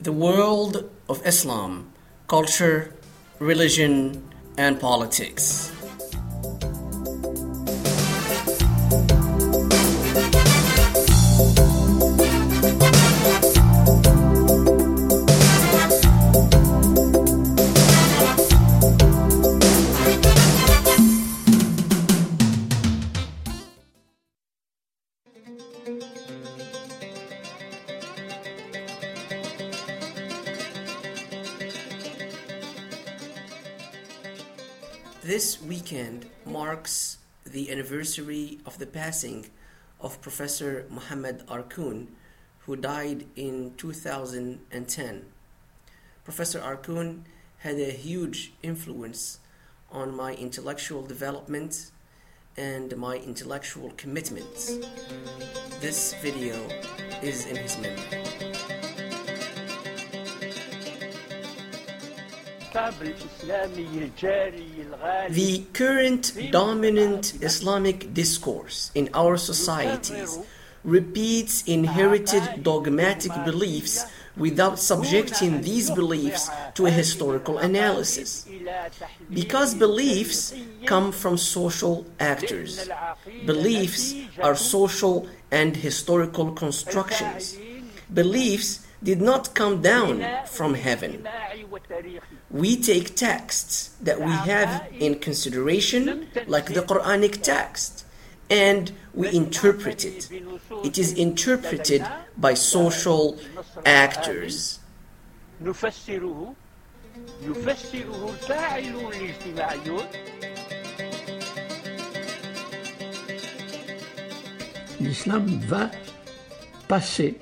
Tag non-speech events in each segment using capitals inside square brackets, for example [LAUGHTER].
the world of Islam, culture, religion, and politics. This weekend marks the anniversary of the passing of Professor Mohammed Arkoun, who died in 2010. Professor Arkoun had a huge influence on my intellectual development and my intellectual commitments. This video is in his memory. The current dominant Islamic discourse in our societies repeats inherited dogmatic beliefs without subjecting these beliefs to a historical analysis. Because beliefs come from social actors, beliefs are social and historical constructions. Beliefs did not come down from heaven. We take texts that we have in consideration, like the Quranic text, and we interpret it. It is interpreted by social actors. L'islam va passer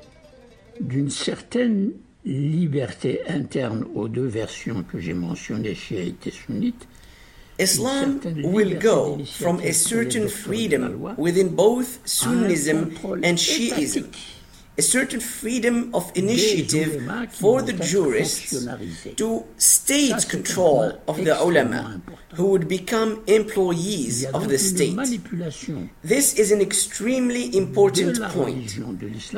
d'une certaine liberté interne aux deux versions que j'ai mentionnées, chiites et sunnites, Islam will go from a certain freedom within both Sunnism and Shiism, a certain freedom of initiative for the jurists to state control of the ulama, who would become employees of the state. This is an extremely important point.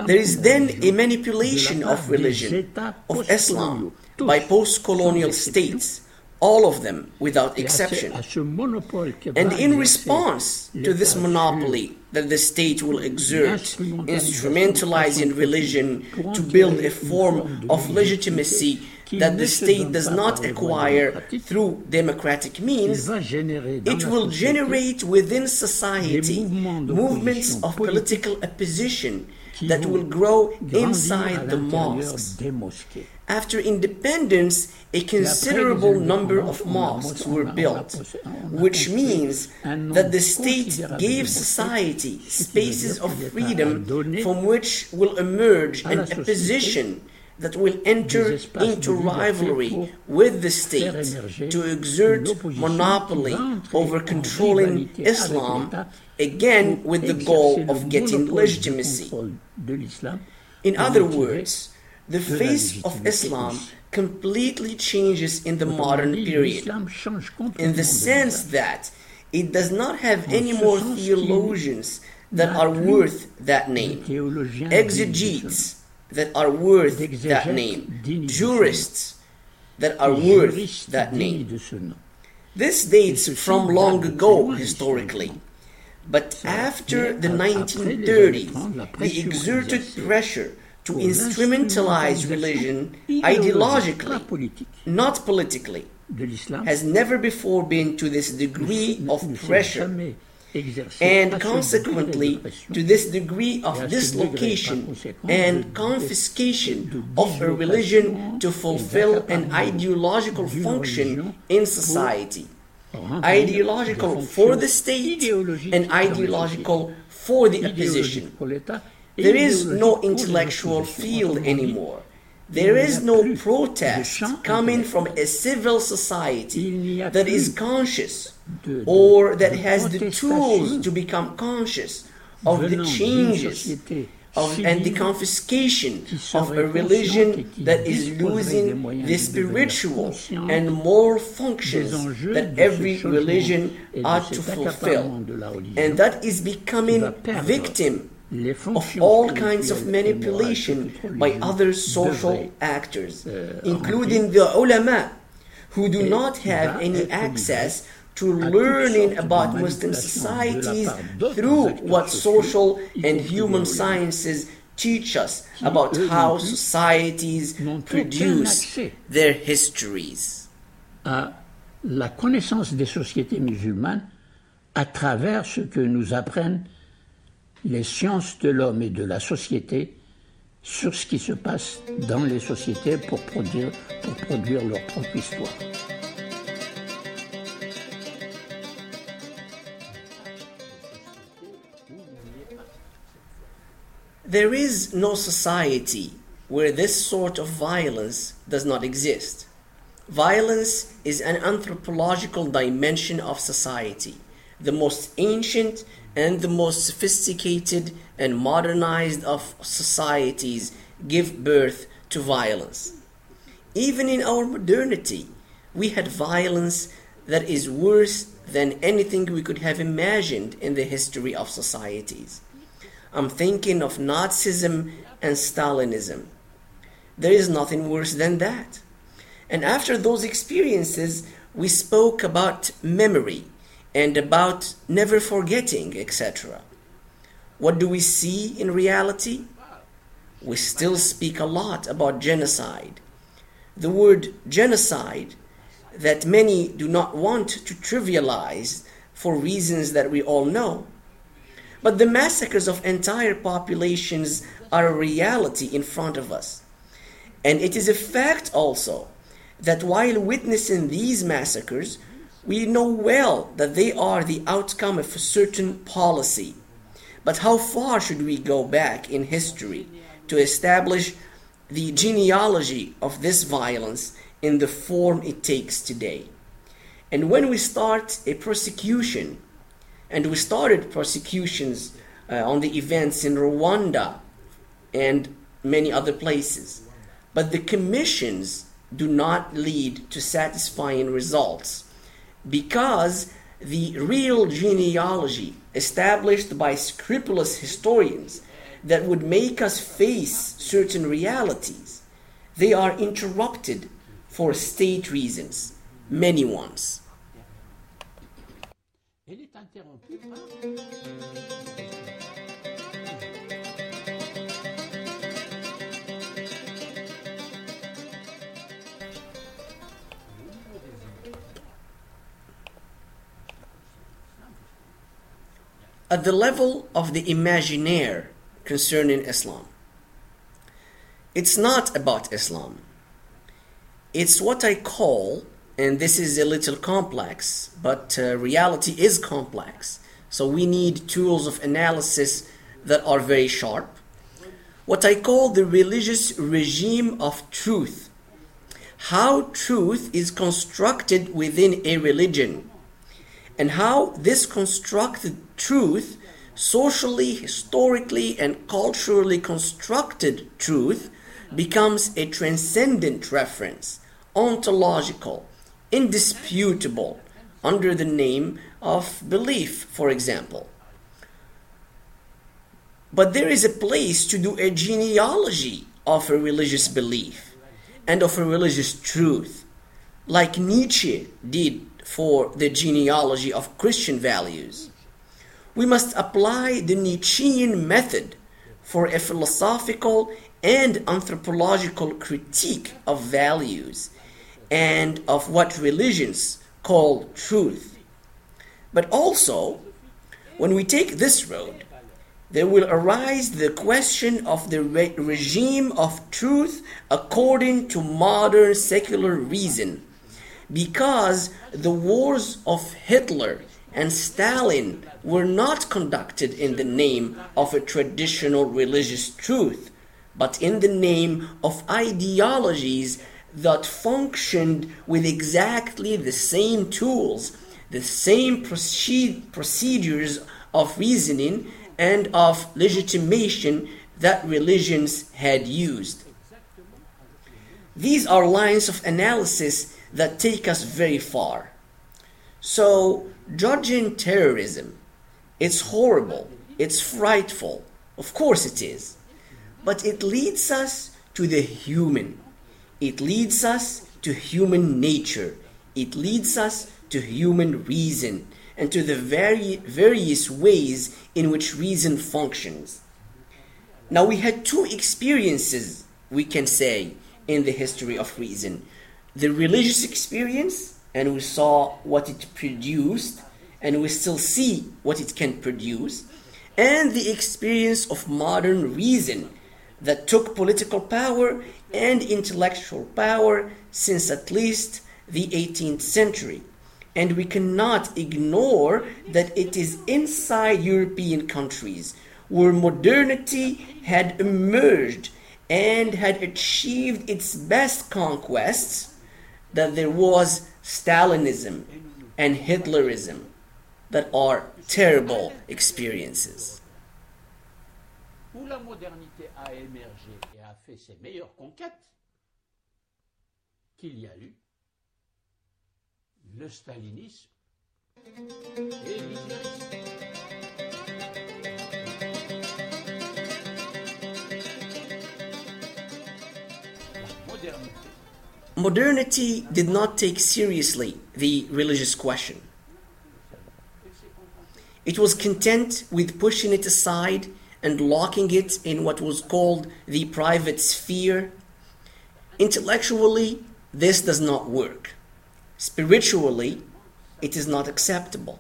There is then a manipulation of religion, of Islam, by post colonial states all of them without exception. And in response to this monopoly that the state will exert, instrumentalizing religion to build a form of legitimacy that the state does not acquire through democratic means, it will generate within society movements of political opposition that will grow inside the mosques. After independence, a considerable number of mosques were built, which means that the state gave society [LAUGHS] spaces of freedom from which will emerge an opposition that will enter into rivalry with the state to exert monopoly over controlling Islam, again with the goal of getting legitimacy. In other words, the face of Islam completely changes in the modern period, in the sense that it does not have any more theologians that are worth that name, exegetes that are worth that name, jurists that are worth that name. This dates from long ago historically. But after the 1930s, the exerted pressure to instrumentalize religion ideologically, not politically, has never before been to this degree of pressure and consequently to this degree of dislocation and confiscation of a religion to fulfill an ideological function in society. Ideological for the state and ideological for the opposition. There is no intellectual field anymore. There is no protest coming from a civil society that is conscious or that has the tools to become conscious of the changes of, and the confiscation of a religion that is losing the spiritual and moral functions that every religion ought to fulfill, and that is becoming victim of all kinds of manipulation by other social actors, euh, including the ulama, who do not have any access to learning about Muslim societies through what social and human sciences teach us about how societies produce their histories. La connaissance des sociétés musulmanes à travers ce que nous apprennent les sciences de l'homme et de la société sur ce qui se passe dans les sociétés pour produire, leur propre histoire. There is no society where this sort of violence does not exist. Violence is an anthropological dimension of society, the most ancient and the most sophisticated and modernized of societies give birth to violence. Even in our modernity, we had violence that is worse than anything we could have imagined in the history of societies. I'm thinking of Nazism and Stalinism. There is nothing worse than that. And after those experiences, we spoke about memory and about never forgetting, etc. What do we see in reality? We still speak a lot about genocide. The word genocide, that many do not want to trivialize for reasons that we all know, but the massacres of entire populations are a reality in front of us. And it is a fact also that while witnessing these massacres, we know well that they are the outcome of a certain policy. But how far should we go back in history to establish the genealogy of this violence in the form it takes today? And when we start a persecution and we started prosecutions uh, on the events in Rwanda and many other places. But the commissions do not lead to satisfying results because the real genealogy established by scrupulous historians that would make us face certain realities they are interrupted for state reasons. Many ones At the level of the imaginaire concerning Islam, it's not about Islam. It's what I call and this is a little complex, but uh, reality is complex. So we need tools of analysis that are very sharp. What I call the religious regime of truth. How truth is constructed within a religion, and how this constructed truth, socially, historically, and culturally constructed truth, becomes a transcendent reference, ontological, indisputable under the name of belief, for example. But there is a place to do a genealogy of a religious belief and of a religious truth, like Nietzsche did for the genealogy of Christian values. We must apply the Nietzschean method for a philosophical and anthropological critique of values and of what religions call truth. But also, when we take this road, there will arise the question of the re- regime of truth according to modern secular reason. Because the wars of Hitler and Stalin were not conducted in the name of a traditional religious truth, but in the name of ideologies that functioned with exactly the same tools, the same procedures of reasoning and of legitimation that religions had used. These are lines of analysis that take us very far. So, judging terrorism, it's horrible, it's frightful, Of course it is. But it leads us to the human. It leads us to human nature. It leads us to human reason and to the very various ways in which reason functions. Now, we had two experiences, we can say, in the history of reason the religious experience, and we saw what it produced, and we still see what it can produce, and the experience of modern reason that took political power and intellectual power since at least the 18th century. And we cannot ignore that it is inside European countries where modernity had emerged and had achieved its best conquests that there was Stalinism and Hitlerism that are terrible experiences. Où la modernité a émergé et a fait ses meilleures conquêtes, qu'il y a eu le stalinisme et l'hitlérisme. Modernity did not take seriously the religious question. It was content with pushing it aside and locking it in what was called the private sphere. Intellectually, this does not work. Spiritually, it is not acceptable.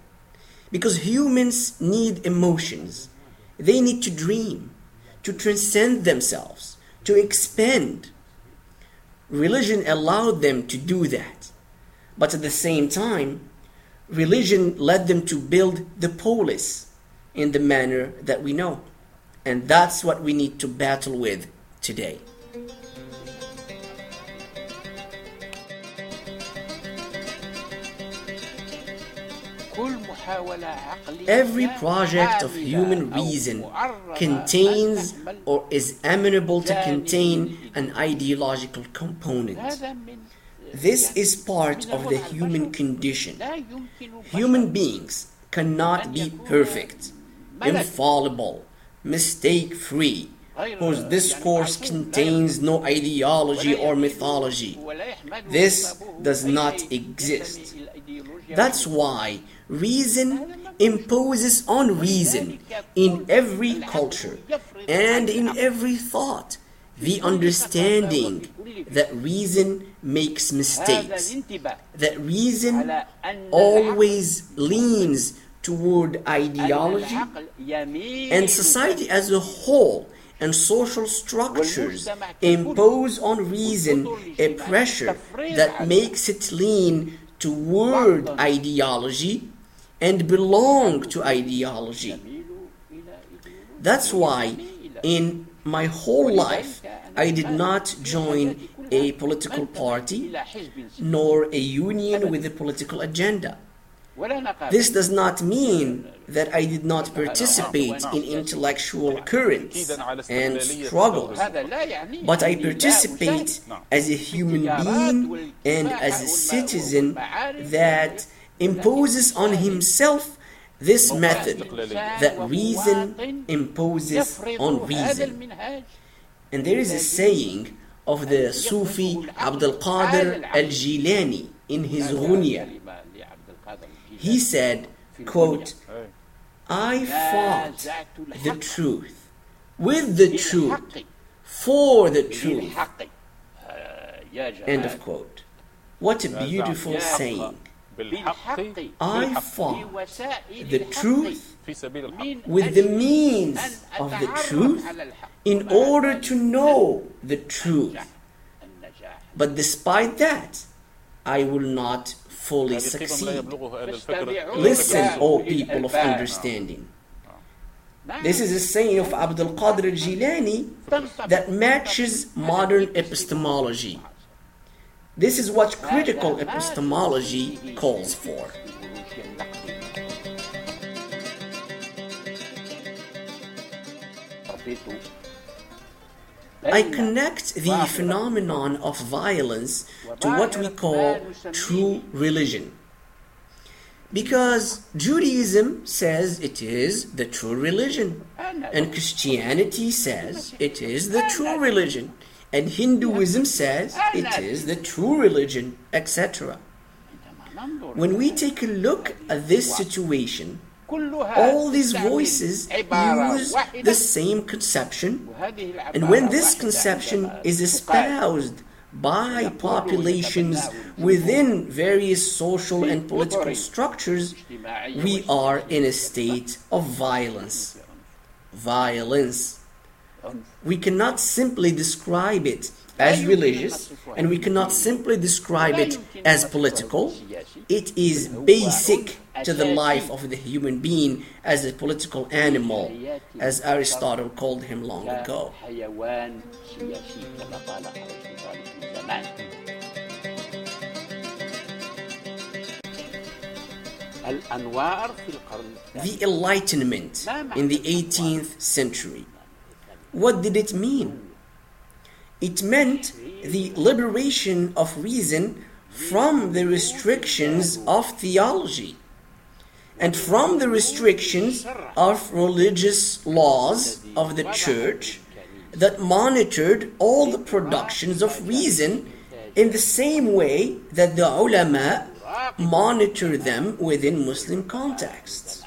Because humans need emotions. They need to dream, to transcend themselves, to expand. Religion allowed them to do that. But at the same time, religion led them to build the polis in the manner that we know. And that's what we need to battle with today. Every project of human reason contains or is amenable to contain an ideological component. This is part of the human condition. Human beings cannot be perfect, infallible, mistake free, whose discourse contains no ideology or mythology. This does not exist. That's why reason imposes on reason in every culture and in every thought. The understanding that reason makes mistakes, that reason always leans toward ideology, and society as a whole and social structures impose on reason a pressure that makes it lean toward ideology and belong to ideology. That's why in my whole life I did not join a political party nor a union with a political agenda. This does not mean that I did not participate in intellectual currents and struggles, but I participate as a human being and as a citizen that imposes on himself this method that reason imposes on reason. And there is a saying of the Sufi Abdul Qadir al Jilani in his Ghunya. He said, quote, I fought the truth, with the truth, for the truth. End of quote. What a beautiful saying. I fought the truth with the means of the truth in order to know the truth. But despite that, I will not fully succeed. Listen, O people of understanding. This is a saying of Abdul Qadir al Jilani that matches modern epistemology. This is what critical epistemology calls for. I connect the phenomenon of violence to what we call true religion. Because Judaism says it is the true religion, and Christianity says it is the true religion, and Hinduism says it is the true religion, etc. When we take a look at this situation, all these voices use the same conception, and when this conception is espoused by populations within various social and political structures, we are in a state of violence. Violence. We cannot simply describe it as religious, and we cannot simply describe it as political. It is basic to the life of the human being as a political animal, as Aristotle called him long ago. The Enlightenment in the 18th century. What did it mean? It meant the liberation of reason from the restrictions of theology and from the restrictions of religious laws of the church that monitored all the productions of reason in the same way that the ulama monitor them within Muslim contexts.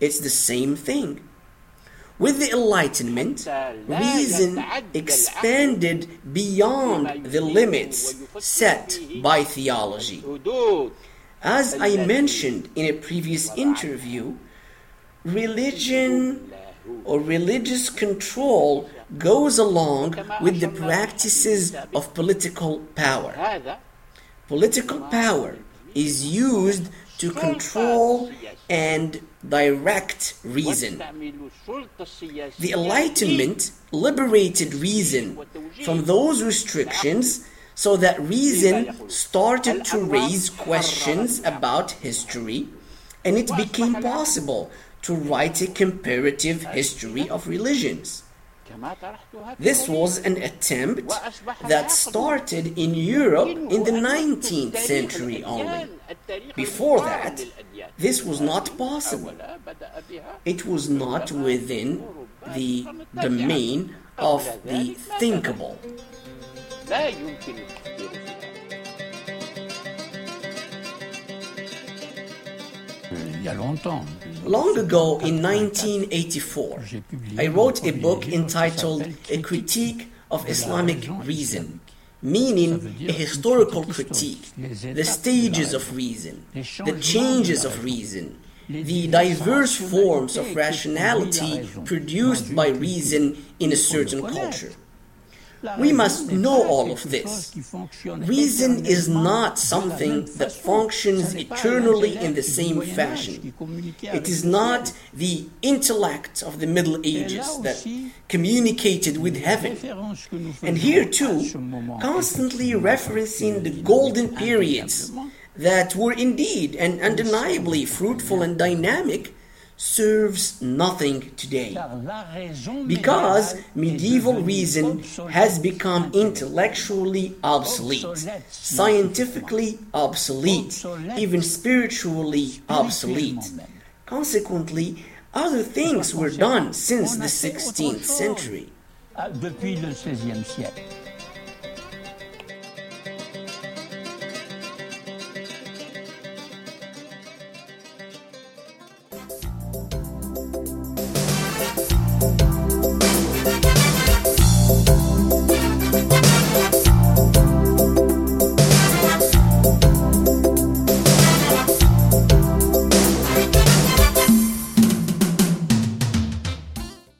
It's the same thing. With the Enlightenment, reason expanded beyond the limits set by theology. As I mentioned in a previous interview, religion or religious control goes along with the practices of political power. Political power is used to control and direct reason. The Enlightenment liberated reason from those restrictions so that reason started to raise questions about history and it became possible to write a comparative history of religions. This was an attempt that started in Europe in the 19th century only. Before that, this was not possible. It was not within the domain of the thinkable. Long ago, in 1984, I wrote a book entitled A Critique of Islamic Reason, meaning a historical critique, the stages of reason, the changes of reason, the diverse forms of rationality produced by reason in a certain culture. We must know all of this. Reason is not something that functions eternally in the same fashion. It is not the intellect of the Middle Ages that communicated with heaven. And here too, constantly referencing the golden periods that were indeed and undeniably fruitful and dynamic serves nothing today. Because medieval reason has become intellectually obsolete, scientifically obsolete, even spiritually obsolete. Consequently, other things were done since the 16th century.